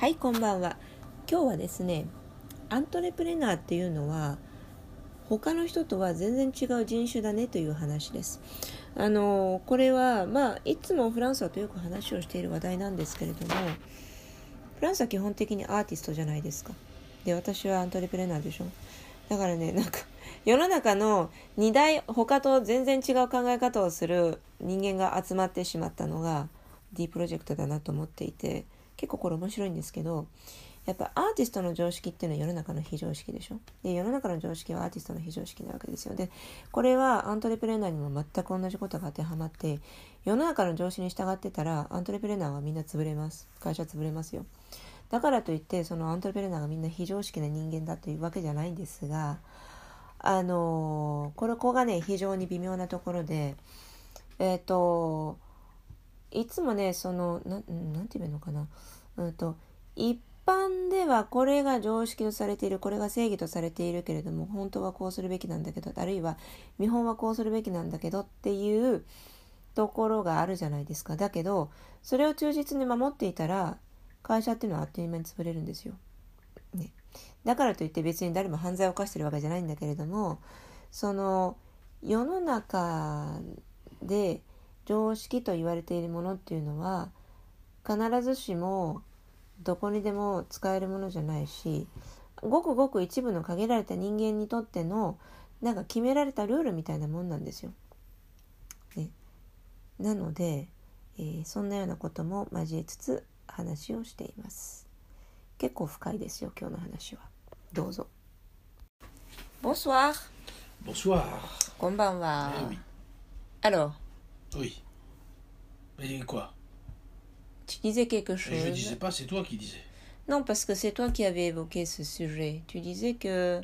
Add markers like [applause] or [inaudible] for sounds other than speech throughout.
はいこんばんは。今日はですねアントレプレナーっていうのは他の人とは全然違う人種だねという話です。あのこれはまあいつもフランスはとよく話をしている話題なんですけれどもフランスは基本的にアーティストじゃないですか。で私はアントレプレナーでしょ。だからねなんか世の中の2大他と全然違う考え方をする人間が集まってしまったのが D プロジェクトだなと思っていて結構これ面白いんですけどやっぱアーティストの常識っていうのは世の中の非常識でしょ？で世の中の常識はアーティストの非常識なわけですよ。でこれはアントレプレーナーにも全く同じことが当てはまって世の中の常識に従ってたらアントレプレーナーはみんな潰れます。会社潰れますよ。だからといってそのアントレプレーナーがみんな非常識な人間だというわけじゃないんですがあのこれここがね非常に微妙なところでえっ、ー、といつもねそのななんて言うのかな。うんと一般ではこれが常識とされているこれが正義とされているけれども本当はこうするべきなんだけどあるいは見本はこうするべきなんだけどっていうところがあるじゃないですか。だけどそれを忠実に守っていたら会社っていうのはあっという間に潰れるんですよ。ね、だからといって別に誰も犯罪を犯してるわけじゃないんだけれどもその世の中で常識と言われているものっていうのは必ずしもどこにでも使えるものじゃないしごくごく一部の限られた人間にとってのなんか決められたルールみたいなもんなんですよ。ね、なので、えー、そんなようなことも交えつつ話をしています。結構深いですよ今日の話は。どうぞ。Bonsoir. Bonsoir. こんばんは。Eh oui. Oui. Mais quoi? Tu disais quelque chose. Je disais pas, c'est toi qui disais. Non, parce que c'est toi qui avais évoqué ce sujet. Tu disais que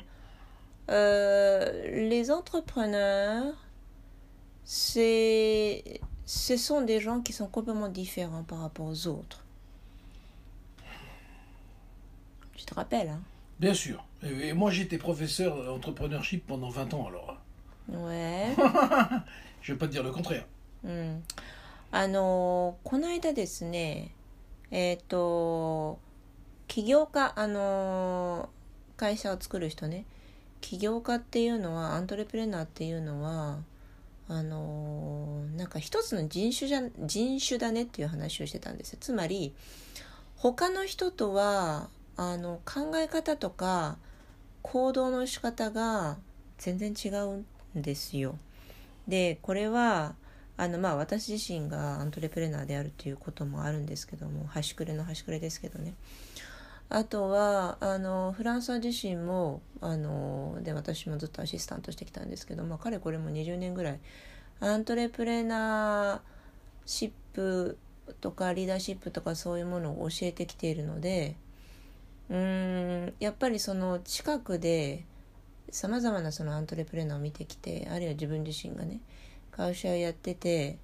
euh, les entrepreneurs, c'est, ce sont des gens qui sont complètement différents par rapport aux autres. Tu te rappelles, hein? Bien sûr. Et moi, j'étais professeur d'entrepreneurship pendant 20 ans, alors. Ouais. [laughs] Je vais pas te dire le contraire. うん、あのこの間ですねえっ、ー、と起業家あの会社を作る人ね起業家っていうのはアントレプレナーっていうのはあのなんか一つの人種じゃ人種だねっていう話をしてたんですよつまり他の人とはあの考え方とか行動の仕方が全然違うんですよ。でこれはあのまあ私自身がアントレプレナーであるということもあるんですけども端くれの端くれですけどね。あとはあのフランスは自身もあので私もずっとアシスタントしてきたんですけど、まあ、彼これも20年ぐらいアントレプレナーシップとかリーダーシップとかそういうものを教えてきているのでうーんやっぱりその近くでさまざまなそのアントレプレナーを見てきてあるいは自分自身がね会社やってて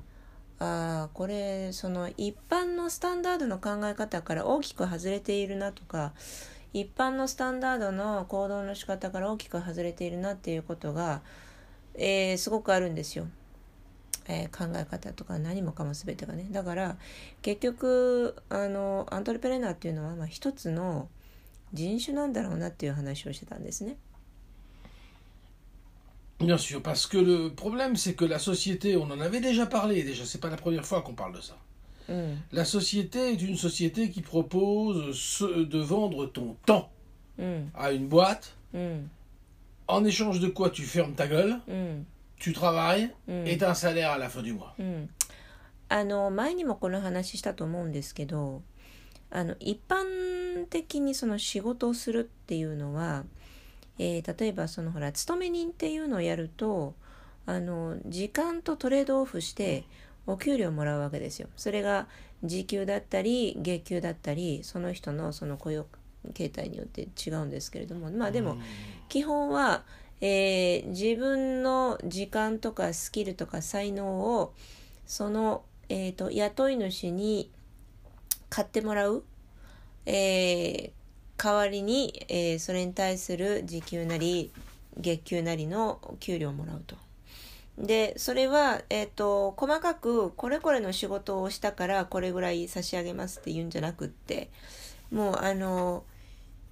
ああこれその一般のスタンダードの考え方から大きく外れているなとか一般のスタンダードの行動の仕方から大きく外れているなっていうことが、えー、すごくあるんですよ。えー、考え方とか何もかも全てがねだから結局あのアントレプレナーっていうのは、まあ、一つの人種なんだろうなっていう話をしてたんですね。Bien sûr, parce que le problème, c'est que la société, on en avait déjà parlé, déjà, c'est pas la première fois qu'on parle de ça. Mm. La société est une société qui propose de vendre ton temps mm. à une boîte, mm. en échange de quoi tu fermes ta gueule, tu travailles et tu as un salaire à la fin du mois. あの前にもこの話したと思うんですけどあの一般的にその仕事をするっていうのは えー、例えばそのほら勤め人っていうのをやるとあの時間とトレードオフしてお給料もらうわけですよ。それが時給だったり月給だったりその人のその雇用形態によって違うんですけれども。まあでも基本は、えー、自分の時間とかスキルとか才能をその、えーと、雇い主に買ってもらう、えー、代わりに、えー、それに対する時給なり月給なりの給料をもらうと。でそれは、えーと、細かくこれこれの仕事をしたからこれぐらい差し上げますって言うんじゃなくって、もうあの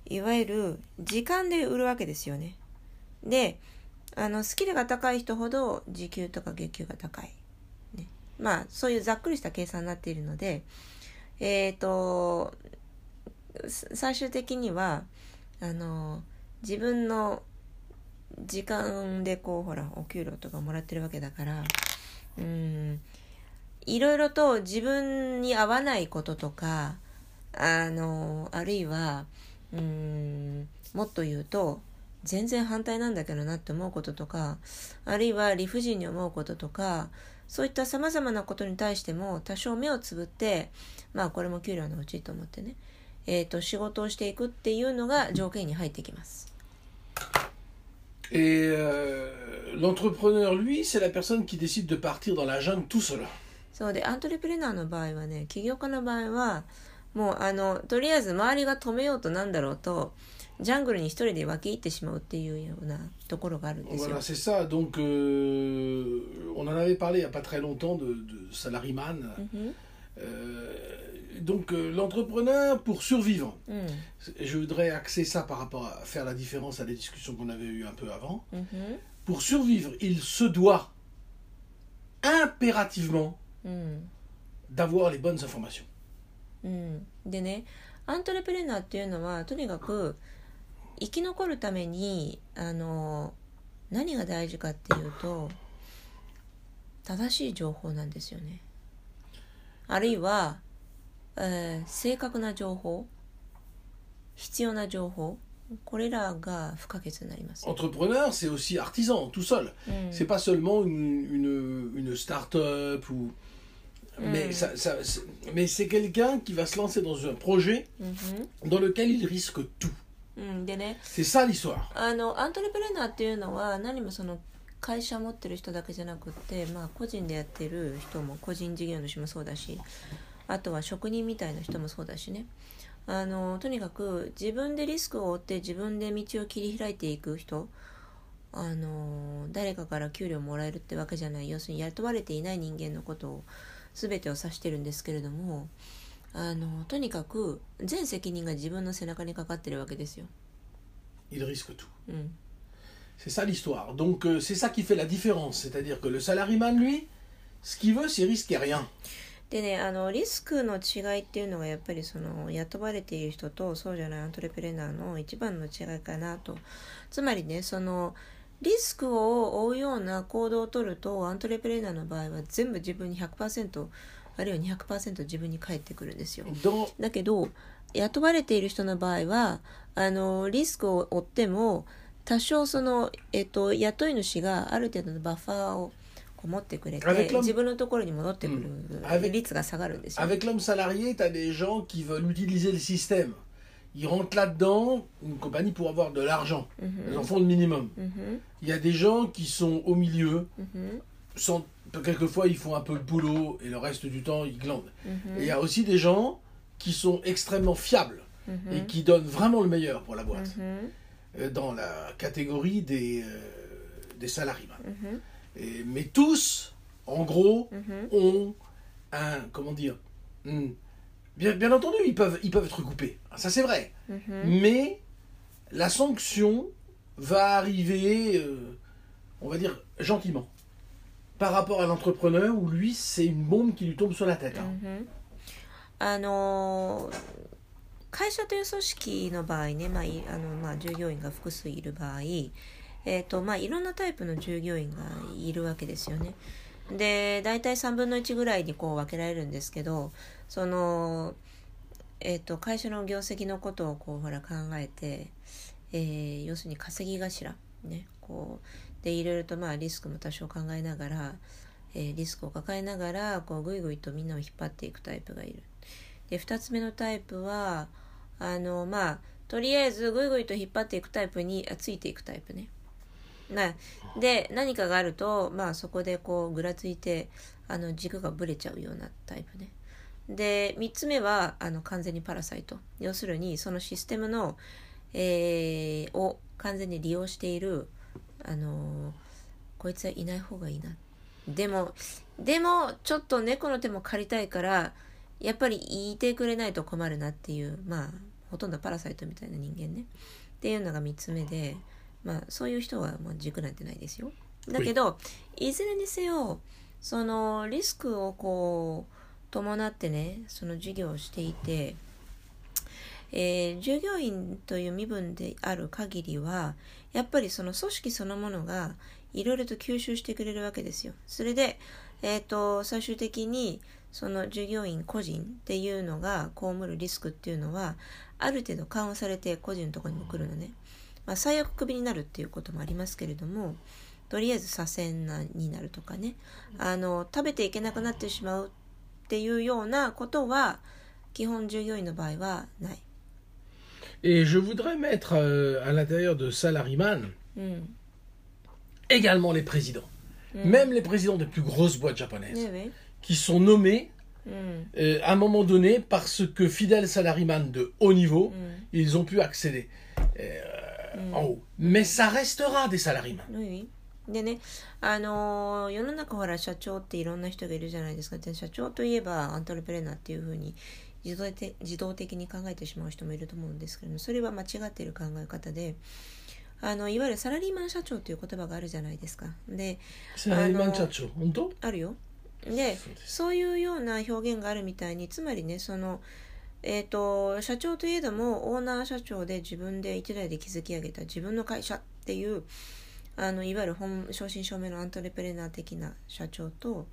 いわゆる時間で売るわけですよね。であのスキルが高い人ほど時給とか月給が高い。ね、まあそういうざっくりした計算になっているのでえっ、ー、と最終的にはあの自分の時間でこうほらお給料とかもらってるわけだからうんいろいろと自分に合わないこととかあのあるいはうんもっと言うと全然反対なんだけどなって思うこととかあるいは理不尽に思うこととかそういったさまざまなことに対しても多少目をつぶってまあこれも給料のうちと思ってね、えーと、仕事をしていくっていうのが条件に入ってきます。Et euh, l'entrepreneur, lui, c'est la personne qui décide de partir dans la jungle tout seul. そうで、アントレプレナーの場合はね、起業家の場合は、もうあの、とりあえず周りが止めようとなんだろうと、ジャングルに一人で分け入ってしまうっていうようなところがあるんですよ。Voilà, c'est ça. Donc, euh, on en avait parlé il n'y a pas très longtemps de, de Salariman. Mm -hmm. euh, donc euh, l'entrepreneur pour survivre. Mm. Je voudrais axer ça par rapport à faire la différence à des discussions qu'on avait eues un peu avant. Mm -hmm. Pour survivre, il se doit impérativement mm. d'avoir les bonnes informations. うん、でねアントレプレナーっていうのはとにかく生き残るためにあの何が大事かっていうと正しい情報なんですよね。あるいは えー、正確な情報必要な情報これらが不可欠になります。Entrepreneur, c'est aussi artisan, tout seul. Mm. C'est pas seulement une, une, une start-up ou. Mais, mm. ça, ça, mais c'est quelqu'un qui va se lancer dans un projet mm -hmm. dans lequel il risque tout. うん、でね、c'est ça l'histoire. あのアントレプレナーっていうのは何もその会社持ってる人だけじゃなくて、まあ、個人でやってる人も個人事業主もそうだしあとは職人みたいな人もそうだしねあのとにかく自分でリスクを負って自分で道を切り開いていく人あの誰かから給料もらえるってわけじゃない要するに雇われていない人間のことを全てを指してるんですけれどもあのとにかく全責任が自分の背中にかかってるわけですよ。Il risque tout. C'est ça l'histoire. Donc euh, c'est ça qui fait la différence. C'est-à-dire que le salariman, lui, ce qu'il veut, c'est risquer rien. でねあのリスクの違いっていうのがやっぱりその雇われている人とそうじゃないアントレプレナーの一番の違いかなと。つまりねそのリスクを負うような行動をとるとアントレプレナーの場合は全部自分に100%あるいは200%自分に返ってくるんですよ。だけど雇われている人の場合はあのリスクを負っても多少その、えっと、雇い主がある程度のバッファーを持ってくれて自分のところに戻ってくる率が下がるんですよ、ね。Avec l'homme salarié, tu as des gens qui veulent utiliser le système. Ils rentrent là-dedans, une compagnie pour avoir de l'argent. Mm -hmm. Ils en font le minimum. Mm -hmm. Il y a des gens qui sont au milieu, mm -hmm. sans, quelquefois ils font un peu le boulot et le reste du temps ils glandent. Et il y a aussi des gens qui sont extrêmement fiables et qui donnent vraiment le meilleur pour la boîte. Dans la catégorie des, euh, des salariés. Et, mais tous, en gros, mm-hmm. ont un, comment dire, hmm, bien, bien entendu, ils peuvent, ils peuvent être coupés. Ça, c'est vrai. Mm-hmm. Mais la sanction va arriver, euh, on va dire, gentiment. Par rapport à l'entrepreneur, où lui, c'est une bombe qui lui tombe sur la tête. Hein. Mm-hmm. あの会社という組織の場合ね、まああのまあ、従業員が複数いる場合、 えーとまあ、いろんなタイプの従業員がいるわけですよね。で大体3分の1ぐらいにこう分けられるんですけどその、えーと、会社の業績のことをこうほら考えて、えー、要するに稼ぎ頭ねこうでいろいろとまあリスクも多少考えながら、えー、リスクを抱えながらこうぐいぐいとみんなを引っ張っていくタイプがいる。で2つ目のタイプはあのまあとりあえずぐいぐいと引っ張っていくタイプにあついていくタイプね。ね、で何かがあるとまあそこでこうぐらついてあの軸がぶれちゃうようなタイプね。で3つ目はあの完全にパラサイト。要するにそのシステムの、えー、を完全に利用しているあのこいつはいない方がいいな。でもでもちょっと猫の手も借りたいからやっぱり言ってくれないと困るなっていうまあほとんどパラサイトみたいな人間ね。っていうのが3つ目でまあそういう人はまあ軸なんてないですよだけどいずれにせよそのリスクをこう伴ってねその授業をしていて、えー、従業員という身分である限りはやっぱりその組織そのものがいろいろと吸収してくれるわけですよ。それで、えーと、最終的にその従業員個人っていうのが被るリスクっていうのはある程度緩和されて個人のところにも来るのね。まあ、最悪クビになるっていうこともありますけれどもとりあえず左遷なになるとかねあの食べていけなくなってしまうっていうようなことは基本従業員の場合はない。Et je voudrais mettre euh, à l'intérieur de Salaryman mm. également les présidents, mm. même les présidents des plus grosses boîtes japonaises, oui, oui. qui sont nommés Mm. euh, à un moment donné parce que fidèles Salaryman de haut niveau, Mm. ils ont pu accéder euh, en haut. Mais ça restera des oui. でね、あのー世の中ほら社長っていろんな人がいるじゃないですか。で社長といえばアントレプレーナーっていうふうに自動的自動的に考えてしまう人もいると思うんですけれども、それは間違っている考え方で、あのいわゆるサラリーマン社長という言葉があるじゃないですか。で、Salaryman Chacho, honto? あるよ。でそうですそういうような表現があるみたいにつまりねそのえー、と社長といえどもオーナー社長で自分で一代で築き上げた自分の会社っていうあのいわゆる本正真正銘のアントレプレーナー的な社長と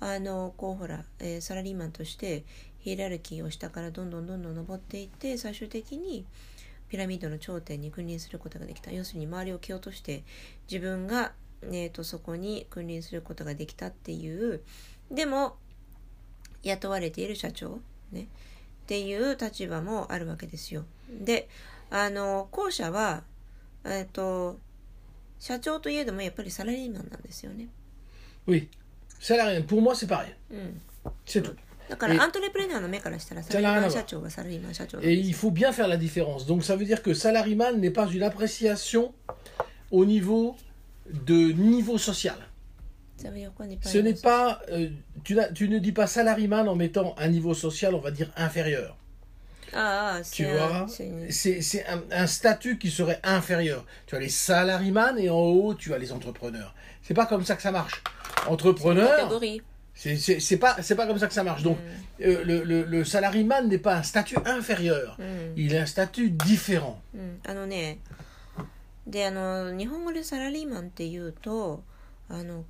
あのこうほら、えーサラリーマンとしてヒエラルキーを下からどんどんどんどん登っていって最終的にピラミッドの頂点に君臨することができた。要するに周りを蹴落として自分が、えー、とそこに君臨することができたっていうでも雇われている社長ね。っていう立場もあるわけですよ。であの後者は、えっと社長といえどもやっぱりサラリーマンなんですよね。 Oui. Salaryman, pour moi c'est pareil. うん、 C'est tout. だからアントレプレーナーの目からしたらサラリーマン社長はサラリーマン社長なん Et です il faut bien faire la différence. Donc ça veut dire que Salaryman n'est pas une appréciation au niveau de niveau social. それ横にパイ Ce ル n'est pas, euh, tu, n'as- tu ne dis pas Salaryman en mettant un niveau social, on va dire inférieur. ああ Tu せ vois, せ c'est c'est un, un statut qui serait inférieur. Tu as les salaryman et en haut, tu as les entrepreneurs. C'est pas comme ça que ça marche. カテ Entrepreneur, ゴリー c'est c'est- c'est pas, c'est pas comme ça que ça marche. Donc, euh, le, le, le salaryman n'est pas un statut inférieur. Il est un statut différent. うん、あのねであの日本語でサラリーマンっていうとあの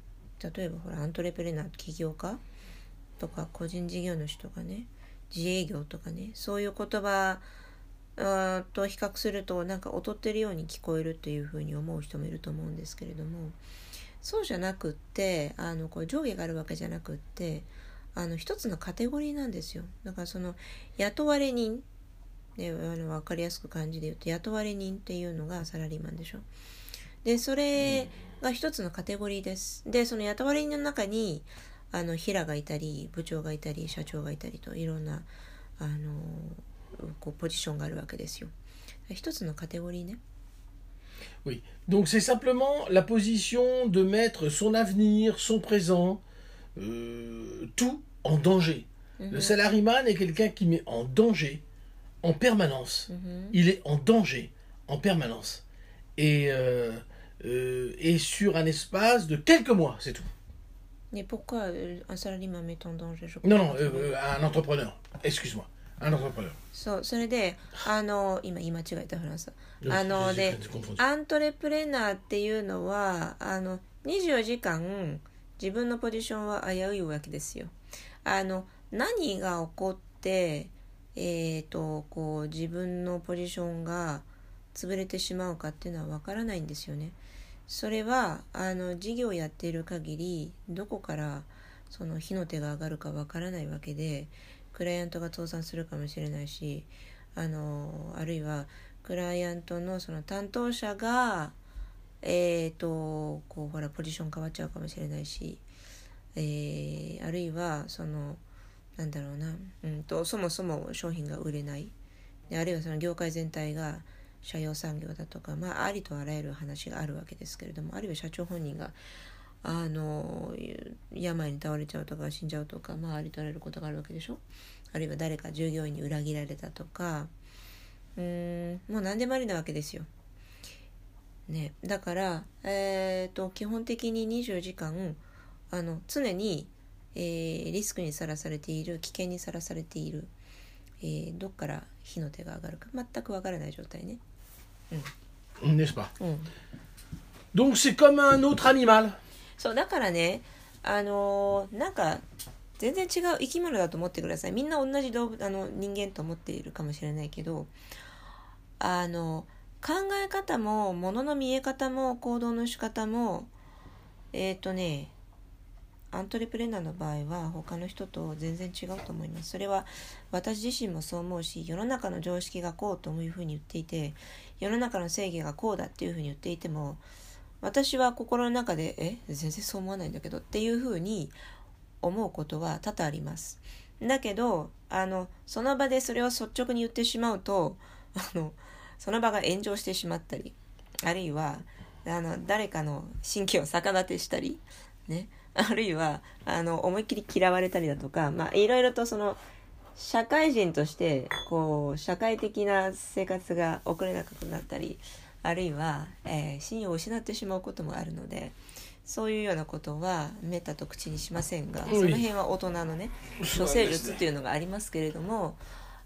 例えばほらアントレプレナー起業家とか個人事業主とかね自営業とかねそういう言葉と比較するとなんか劣ってるように聞こえるっていうふうに思う人もいると思うんですけれどもそうじゃなくってあのこう上下があるわけじゃなくってあの一つのカテゴリーなんですよ。だからその雇われ人ね、あの分かりやすく感じで言うと雇われ人っていうのがサラリーマンでしょ。でそれが一つのカテゴリーですでその雇われ人の中にあの平がいたり部長がいたり社長がいたりといろんなあのこうポジションがあるわけですよ一つのカテゴリーね Oui. Donc c'est simplement la position de mettre son avenir, son présent, euh, tout en danger. Le salaryman est quelqu'un qui met en danger en permanence. Il est en danger en permanence. Et, euh, euh, et sur un espace de quelques mois, c'est tout. Mais pourquoi euh, un salarié met en danger je Non, non, euh, euh, un entrepreneur. Excuse-moi. Un entrepreneur. そうそれであの今言い間違えたフランスあのでアントレプレナーっていうのはあの24時間自分のポジションは危ういわけですよあの何が起こってえー、とこう自分のポジションが潰れてしまうかっていうのはわからないんですよね。それはあの事業をやっている限りどこからその火の手が上がるかわからないわけでクライアントが倒産するかもしれないしあのあるいはクライアントのその担当者がえー、とこうほらポジション変わっちゃうかもしれないし、えーあるいはそのなんだろうな、うん、とそもそも商品が売れない。あるいはその業界全体が社用産業だとか、まあ、ありとあらゆる話があるわけですけれどもあるいは社長本人があの病に倒れちゃうとか死んじゃうとかまあありとあらゆることがあるわけでしょ？あるいは誰か従業員に裏切られたとかうんもう何でもありなわけですよ。ね、だから、えー、と基本的に24時間あの常に、えーリスクにさらされている危険にさらされている、えーどっから火の手が上がるか全くわからない状態ね。N'est-ce pas うん。Donc c'est comme un autre animal. そうだからねあのーなんか全然違う生き物だと思ってください。みんな同じ動物あの人間と思っているかもしれないけどあの考え方も物の見え方も行動の仕方もえっ、とねアントレプレナーの場合は他の人と全然違うと思います。それは私自身もそう思うし世の中の常識がこうというふうに言っていて世の中の正義がこうだっていうふうに言っていても私は心の中でえ全然そう思わないんだけどっていうふうに思うことは多々あります。だけどあのその場でそれを率直に言ってしまうとあのその場が炎上してしまったりあるいはあの誰かの神経を逆立てしたりねあるいはあの思いっきり嫌われたりだとかまあいろいろとその社会人としてこう社会的な生活が送れなくなったりあるいは、えー信用を失ってしまうこともあるのでそういうようなことはめったと口にしませんがうんその辺は大人のね処世術っていうのがありますけれども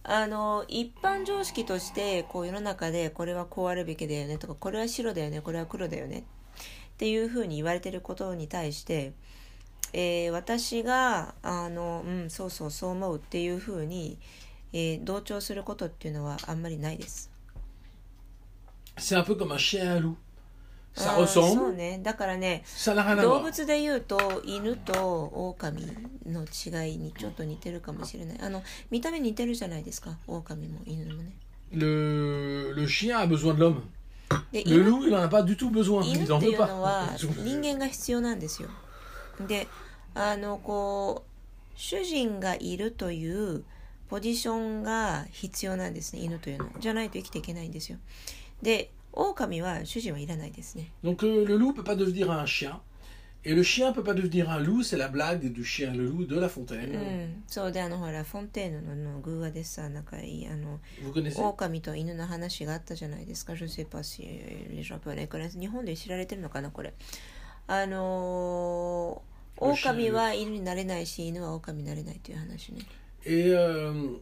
あの一般常識としてこう世の中でこれはこうあるべきだよねとかこれは白だよねこれは黒だよねっていうふうに言われてることに対して、えー私があの、うん、そうそうそう思うっていうふうに、えー同調することっていうのはあんまりないです。C'est un peu comme un chien et un loup. Ça あーそうねだからね動.物で言うと犬と狼の違いにちょっと似てるかもしれないあの見た目似てるじゃないですか狼も犬もね Le, le chien a besoin de l'homme. で Le 犬 loup, il n'en a pas du tout besoin. 犬 Il っ n'en てい veut [laughs] pas. 人間が必要なんですよであのこう主人がいるというポジションが必要なんですね犬というのはじゃないと生きていけないんですよで狼は主人はいらないですね Donc euh, le loup peut pas devenir un chien. Et le chien peut pas devenir un loup. C'est la blague du chien le loup de La う Fontaine. んそうであのほらフォンテーヌのの偶話でさなんかいいあの Vous connaissez 狼と犬の話があったじゃないですか。Je sais pas si les gens peuvent connaître. 日本で知られてるのかな、これ。あのー、狼は犬になれないし、犬は狼になれないという話ね。Et, euh,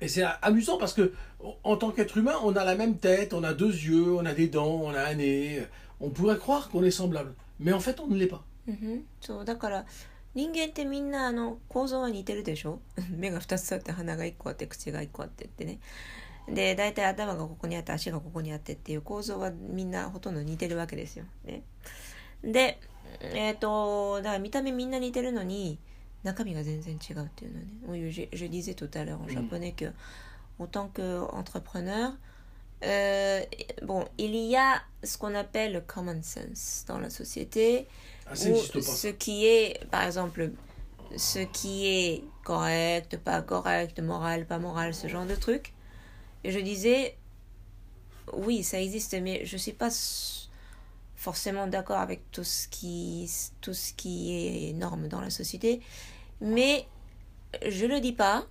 et c'est amusant parce que en- tant qu'être humain, on a la même tête, on a deux yeux, on a des dents, on a un nez. On pourrait croire qu'on est semblable. Mais en fait, on ne l'est pas. うんふんそう、だから、人間ってみんなあの構造は似てるでしょ目が2つあって鼻が1個あって口が1個あってってねで大体頭がここにあって足がここにあってっていう構造はみんなほとんど似てるわけですよ。ね、でえっ、とだから見た目みんな似てるのに中身が全然違うっていうのはね Oui, je, je disais tout à l'heure en japonais que en tant qu'entrepreneur euh, bon il y a ce qu'on appelle le common sense dans la société Ah, ça ou n'existe pas. ce qui est, par exemple, ce qui est correct, pas correct, moral, pas moral, ce genre de trucs. Et je disais, oui, ça existe, mais je suis pas s- forcément d'accord avec tout ce qui, tout ce qui est norme dans la société, mais je le dis pas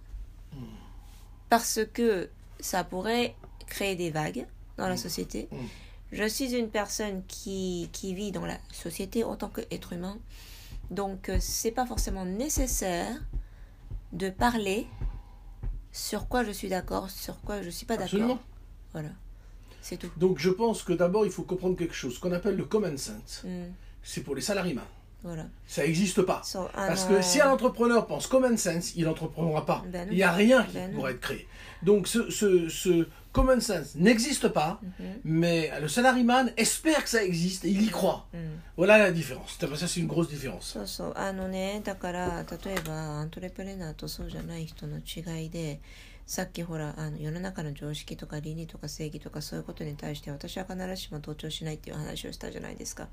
parce que ça pourrait créer des vagues dans la société. Mm. Je suis une personne qui, qui vit dans la société en tant qu'être humain. Donc, euh, c'est pas forcément nécessaire de parler sur quoi je suis d'accord, sur quoi je suis pas d'accord. Voilà. C'est tout. Donc je pense que d'abord, il faut comprendre quelque chose. Qu'on appelle le common sense. Mm, C'est pour les salariés. voilà. Ça n'existe pas. So, ah Parce non. que si un entrepreneur pense common sense, il n'entreprendra pas. Ben non. il n'y a rien qui Ben non. pourra être créé. Donc ce, ce, ce common sense n'existe pas, Mhm. mais le salaryman espère que ça existe et il y croit. Mm. Voilà la différence. Ça, c'est une grosse différence. そうそうあのねだから例えばアントレプレナーとそうじゃない人の違いでさっきほらあの世の中の常識とか倫理とか正義とかそういうことに対して私は必ずしも同調しないっていう話をしたじゃないですか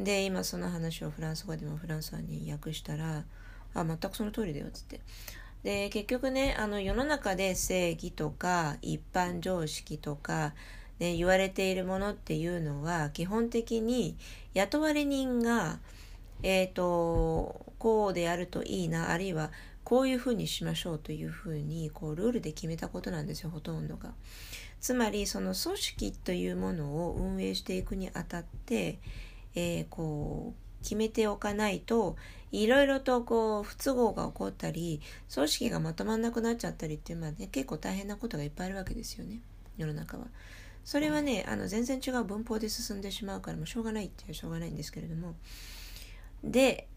で今その話をフランス語でもフランス語に訳したらあ全くその通りだよっつってで結局ねあの世の中で正義とか一般常識とかね、言われているものっていうのは基本的に雇われ人が、えーと、こうであるといいなあるいはこういうふうにしましょうというふうにこうルールで決めたことなんですよほとんどが。つまりその組織というものを運営していくにあたって、えー、こう決めておかないといろいろとこう不都合が起こったり組織がまとまんなくなっちゃったりっていうのはね結構大変なことがいっぱいあるわけですよね。世の中は。それはねあの全然違う文法で進んでしまうからもうしょうがないっていうしょうがないんですけれども。で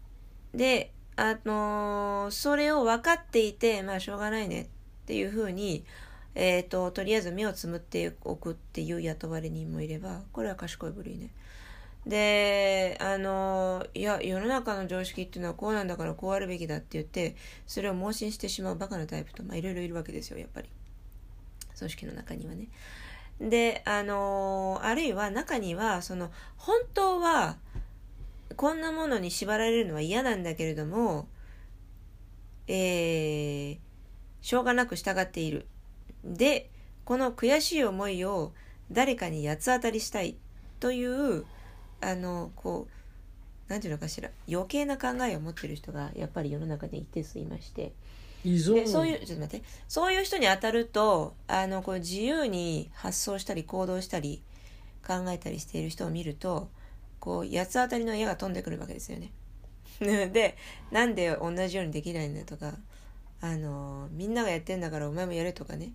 であのー、それを分かっていてまあしょうがないね。っていうふうにえーと、とりあえず目をつむっておくっていう雇われ人もいればこれは賢い部類ね。であのいや世の中の常識っていうのはこうなんだからこうあるべきだって言ってそれを盲信してしまうバカなタイプといろいろいるわけですよやっぱり。組織の中にはね。であのあるいは中にはその本当はこんなものに縛られるのは嫌なんだけれどもえー、しょうがなく従っている。でこの悔しい思いを誰かに八つ当たりしたいというあのこう何て言うのかしら余計な考えを持ってる人がやっぱり世の中で一定数いまして。でそういうちょっと待って。そういう人に当たるとあのこう自由に発想したり行動したり考えたりしている人を見るとこう八つ当たりの矢が飛んでくるわけですよね。[laughs] でなんで同じようにできないんだとかあのみんながやってんだからお前もやれとかね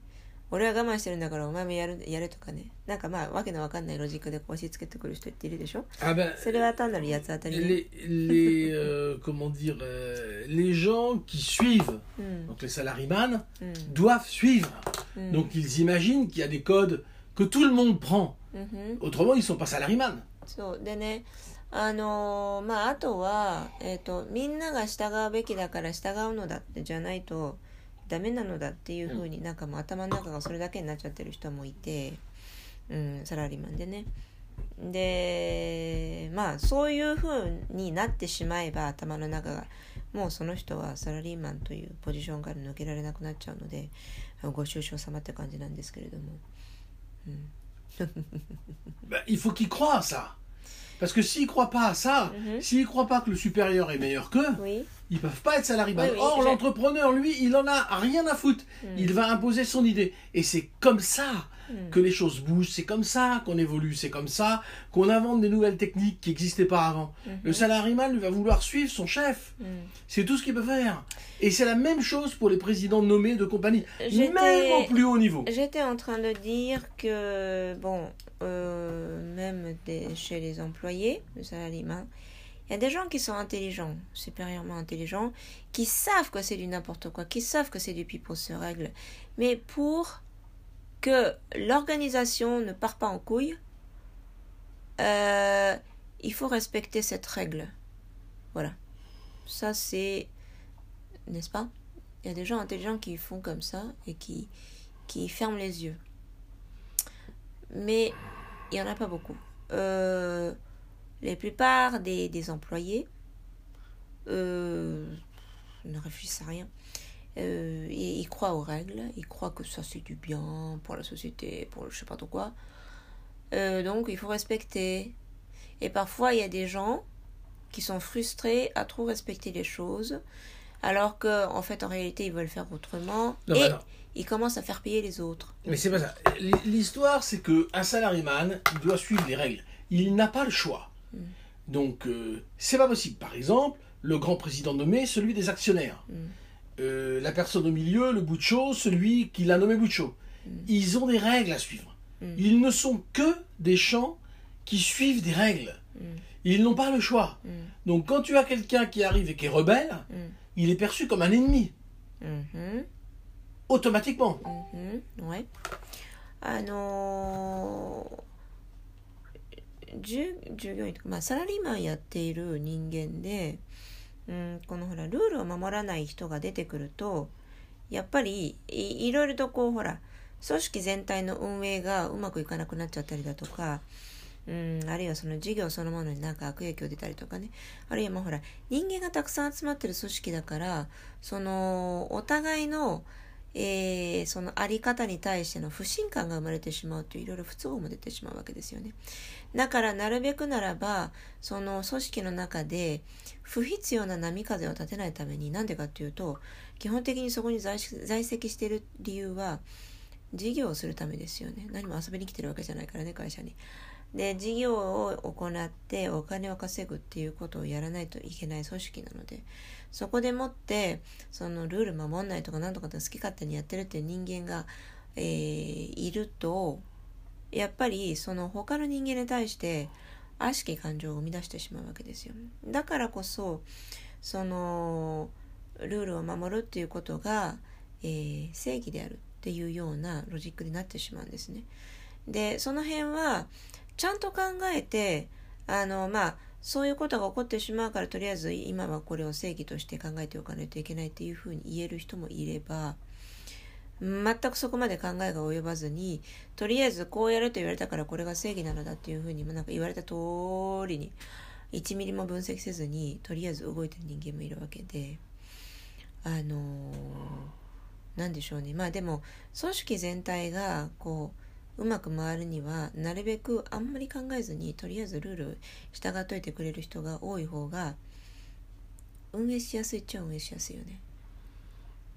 俺は我慢してるんだからお前もやるやれとかねなんかまあわけのわかんないロジックで押し付けてくる人っているでしょあ、ben, それは単なる八つ当たり、ね、les, les, euh, comment dire euh, les gens qui suivent mm. donc les salaryman mm. doivent suivre mm. donc ils imaginent qu'il y a des codes que tout le monde prend -hmm. autrement ils sont pas salaryman そうでねあのー、まああとはえっ、ー、とみんなが従うべきだから従うのだってじゃないと ダメなのだっていうふうになんかもう頭の中がそれだけになっちゃってる人もいて、うん、サラリーマンでね。でまあそういうふうになってしまえば頭の中がもうその人はサラリーマンというポジションから抜けられなくなっちゃうのでご愁傷様って感じなんですけれども。うん [laughs] il faut qu'il croit ça. Parce que s'ils ne croient pas à ça, mm -hmm. s'ils ne croient pas que le supérieur est meilleur qu'eux, oui. Ils peuvent pas être salariés. Oui, oui, Or, l'entrepreneur, lui, il en a rien à foutre. Mm. Il va imposer son idée. Et c'est comme ça Hmm. que les choses bougent. C'est comme ça qu'on évolue, c'est comme ça qu'on invente des nouvelles techniques qui n'existaient pas avant. Hmm. Le salarié lui va vouloir suivre son chef. Hmm. C'est tout ce qu'il peut faire. Et c'est la même chose pour les présidents nommés de compagnie, même au plus haut niveau. J'étais en train de dire que, bon, euh, même chez les employés, le salarié il y a des gens qui sont intelligents, supérieurement intelligents, qui savent que c'est du n'importe quoi, qui savent que c'est du pipeau se règle. Mais pour que l'organisation ne part pas en couille, euh, il faut respecter cette règle. Voilà. Ça, c'est. N'est-ce pas? Il y a des gens intelligents qui font comme ça et qui, qui ferment les yeux. Mais il n'y en a pas beaucoup. Euh, les plupart des, des employés euh, ne réfléchissent à rien. Euh, et ils croient aux règles, ils croient que ça c'est du bien pour la société, pour je sais pas trop quoi. Euh, donc il faut respecter. Et parfois il y a des gens qui sont frustrés à trop respecter les choses, alors qu'en en fait en réalité ils veulent faire autrement. et ils commencent à faire payer les autres. Mais c'est pas ça. L'histoire c'est que un salariman il doit suivre les règles. Il n'a pas le choix. Hmm. Donc euh, c'est pas possible. Par exemple, le grand président nommé, celui des actionnaires. Hmm. Euh, la personne au milieu, le Boucho, celui qui l'a nommé Boucho. Mm. Ils ont des règles à suivre. Mm. Ils ne sont que des champs qui suivent des règles. Mm. Ils n'ont pas le choix. Donc quand tu as quelqu'un qui arrive et qui est rebelle, il est perçu comme un ennemi. Mm-hmm. Automatiquement. Mm-hmm. Ouais. Ah non. うん、このほらルールを守らない人が出てくるとやっぱりいろいろとこうほら組織全体の運営がうまくいかなくなっちゃったりだとか、うん、あるいはその事業そのものになんか悪影響出たりとかねあるいはまあほら人間がたくさん集まってる組織だからそのお互いのえー、そのあり方に対しての不信感が生まれてしまうといういろいろ不都合も出てしまうわけですよね。だからなるべくならばその組織の中で不必要な波風を立てないためになんでかっていうと基本的にそこに在籍している理由は事業をするためですよね。何も遊びに来てるわけじゃないからね会社に。で事業を行ってお金を稼ぐっていうことをやらないといけない組織なのでそこでもってそのルール守んないとか何とかって好き勝手にやってるっていう人間が、えー、いるとやっぱりその他の人間に対して悪しき感情を生み出してしまうわけですよ。だからこそそのルールを守るっていうことが、えー、正義であるっていうようなロジックになってしまうんですね。でその辺はちゃんと考えてあのまあそういうことが起こってしまうからとりあえず今はこれを正義として考えておかないといけないっていうふうに言える人もいれば全くそこまで考えが及ばずにとりあえずこうやると言われたからこれが正義なのだっていうふうになんか言われた通りに1ミリも分析せずにとりあえず動いてる人間もいるわけであの何でしょうね。まあでも組織全体がこううまく回るにはなるべくあんまり考えずにとりあえずルール従っといてくれる人が多い方が運営しやすいっちゃ運営しやすいよね。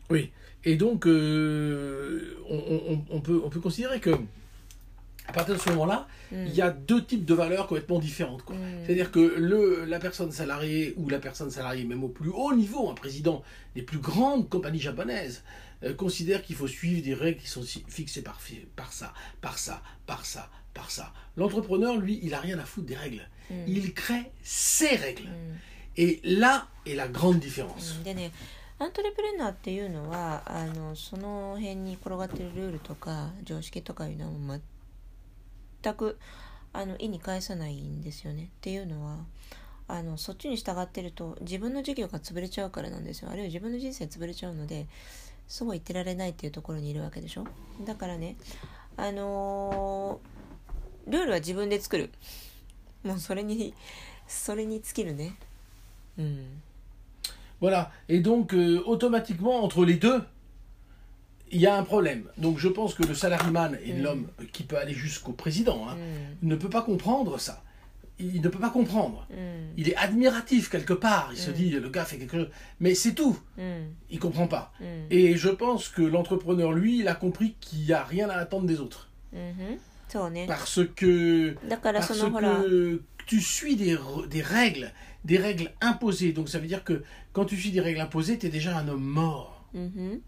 Oui, et donc euh, on, on, on, peut, on peut considérer que à partir de ce moment-là, mm. il y a deux types de valeurs complètement différentes. Mm. C'est-à-dire que le, la personne salariée ou la personne salariée, même au plus haut niveau, un président des plus grandes compagnies japonaises, euh, considère qu'il faut suivre des règles qui sont fixées par, par ça, par ça, par ça, par ça. L'entrepreneur, lui, il n'a rien à foutre des règles. Mm. Il crée ses règles. Et là est la grande différence. アントレプレナーっていうのはあのその辺に転がってるルールとか常識とかいうのは全くあの意に介さないんですよね。っていうのはあのそっちに従ってると自分の事業が潰れちゃうからなんですよ。あるいは自分の人生潰れちゃうのでそうは言ってられないっていうところにいるわけでしょ。だからねあのー、ルールは自分で作る。もうそれにそれに尽きるね。うん。Voilà. Et donc, euh, automatiquement, entre les deux, il y a un problème. Donc je pense que le salaryman et mm. l'homme qui peut aller jusqu'au président hein, mm. ne peut pas comprendre ça. Il ne peut pas comprendre. Mm. Il est admiratif quelque part. Il se dit le gars fait quelque chose, mais c'est tout. Il comprend pas. Et je pense que l'entrepreneur lui, il a compris qu'il n'y a rien à attendre des autres. Mm-hmm. Parce que parce que tu suis des, des règles, des règles imposées. Donc ça veut dire que quand tu suis des règles imposées, tu es déjà un homme mort. Mm-hmm.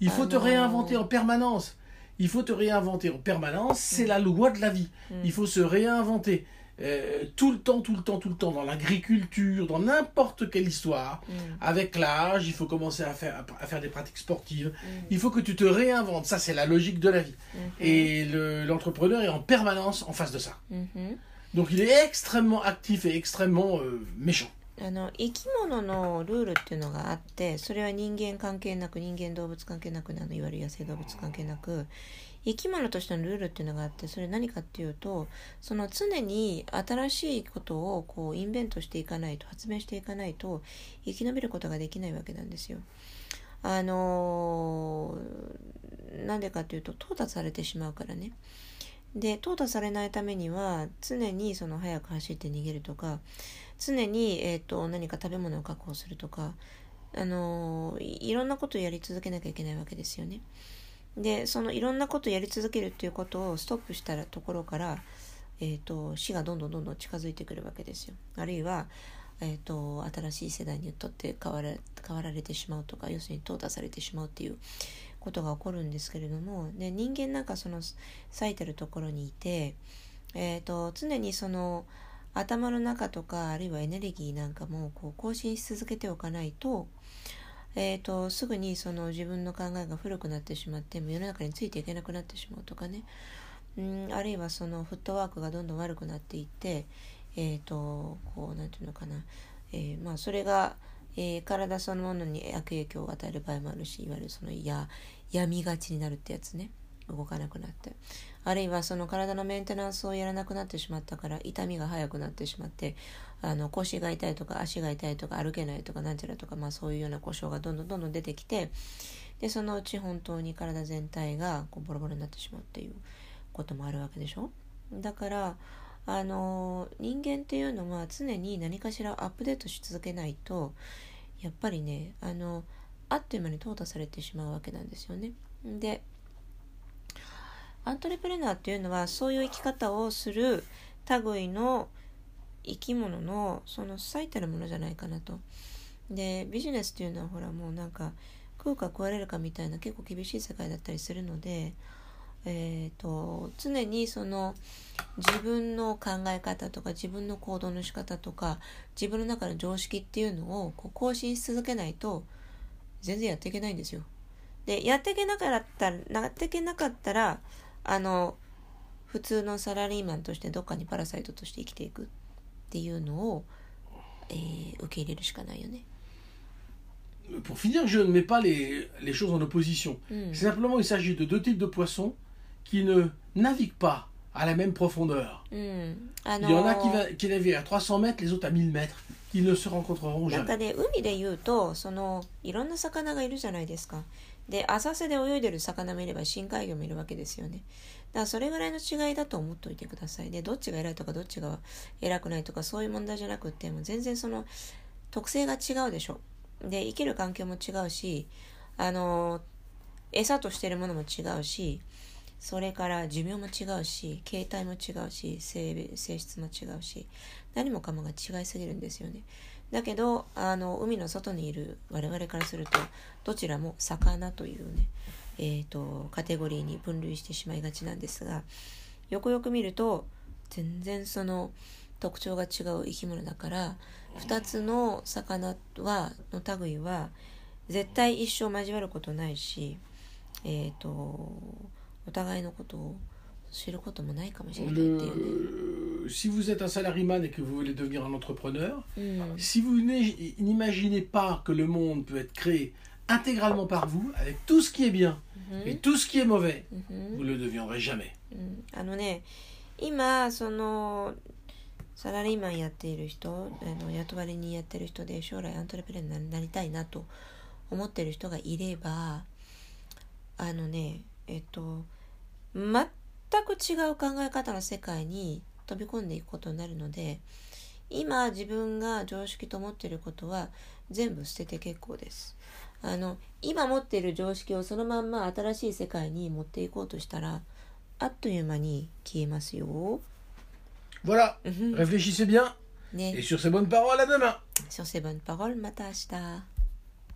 Il faut te réinventer en permanence. Il faut te réinventer en permanence. C'est la loi de la vie. Mm. Il faut se réinventer. Euh, tout le temps, tout le temps, tout le temps, dans l'agriculture, dans n'importe quelle histoire, mm. avec l'âge, il faut commencer à faire, à faire des pratiques sportives, mm. il faut que tu te réinventes, ça c'est la logique de la vie. Mm-hmm. Et l'entrepreneur est en permanence en face de ça. Mm-hmm. Donc il est extrêmement actif et extrêmement euh, méchant. あの生き物のルールっていうのがあってそれは人間関係なく人間動物関係なくあのいわゆる野生動物関係なく 生き物としてのルールっていうのがあってそれ何かっていうとその常に新しいことをこうインベントしていかないと発明していかないと生き延びることができないわけなんですよ。あのなんでかっていうと淘汰されてしまうからね。で淘汰されないためには常にその速く走って逃げるとか常に、えーと、何か食べ物を確保するとか、あのいろんなことをやり続けなきゃいけないわけですよね。でそのいろんなことをやり続けるっていうことをストップしたところから、えーと、死がどんどんどんどん近づいてくるわけですよ。あるいは、えーと、新しい世代にとって変わら変わられてしまうとか要するに淘汰されてしまうっていうことが起こるんですけれどもで人間なんかその最たるところにいて、えーと常にその頭の中とかあるいはエネルギーなんかもこう更新し続けておかないと,、えーと、すぐにその自分の考えが古くなってしまって世の中についていけなくなってしまうとかね。うんあるいはそのフットワークがどんどん悪くなっていって、えーと、こう何て言うのかな、えー、まあ、それが、えー、体そのものに悪影響を与える場合もあるしいわゆるそのや病みがちになるってやつね。動かなくなって。あるいはその体のメンテナンスをやらなくなってしまったから痛みが早くなってしまってあの腰が痛いとか足が痛いとか歩けないとかなんちゃらとか、まあ、そういうような故障がどんどんどんどん出てきてでそのうち本当に体全体がこうボロボロになってしまうっていうこともあるわけでしょ？だからあの人間っていうのは常に何かしらアップデートし続けないとやっぱりねあのあっという間に淘汰されてしまうわけなんですよね。でアントレプレナーっていうのはそういう生き方をする類の生き物のその最たるものじゃないかなと。でビジネスっていうのはほらもうなんか食うか食われるかみたいな結構厳しい世界だったりするので、えーと、常にその自分の考え方とか自分の行動の仕方とか自分の中の常識っていうのをこう更新し続けないと全然やっていけないんですよ。でやっていけなかったらやっていけなかったらあの普通のサラリーマンとしてどっかにパラサイトとして生きていくっていうのを、えー、受け入れるしかないよね。Pour finir, je ne mets pas les, les choses en opposition. Mm. Simplement, il s'agit de deux types de poissons qui ne naviguent pas à la même profondeur. Mm. Ah il y en a qui, va, qui naviguent à 300 mètres, les autres à 1000 mètres. Ils ne se rencontreront jamais. なんかね、海で言うと、そのいろんな魚がいるじゃないですか。で浅瀬で泳いでる魚もいれば深海魚もいるわけですよねだ からそれぐらいの違いだと思っておいてください。でどっちが偉いとかどっちが偉くないとかそういう問題じゃなくても全然その特性が違うでしょ。で生きる環境も違うしあの餌としてるものも違うしそれから寿命も違うし形態も違うし性性質も違うし何もかもが違いすぎるんですよね。だけどあの海の外にいる我々からするとどちらも魚というね、えーと、カテゴリーに分類してしまいがちなんですがよくよく見ると全然その特徴が違う生き物だから2つの魚はの類は絶対一生交わることないし、えーと、とお互いのことを知ることもないかもしれないっていうね。Si vous êtes un salariman et que vous voulez devenir un entrepreneur, mm. si vous n'imaginez pas que le monde peut être créé intégralement par vous, avec tout ce qui est bien mm -hmm. et tout ce qui est mauvais, mm -hmm. vous ne le deviendrez jamais. あのね、今そのサラリーマンやっている人、あの雇われにやってる人で将来アントレプレーナーになりたいなと思ってる人がいれば、あのね、えっと、全全く違う考え方の世界に飛び込んでいくことになるので今自分が常識と思っていることは全部捨てて結構です。あの今持っている常識をそのまんま新しい世界に持っていこうとしたらあっという間に消えますよ。Voilà, réfléchissez bien. Et sur ces bonnes paroles, à demain. Sur ces bonnes paroles, また明日。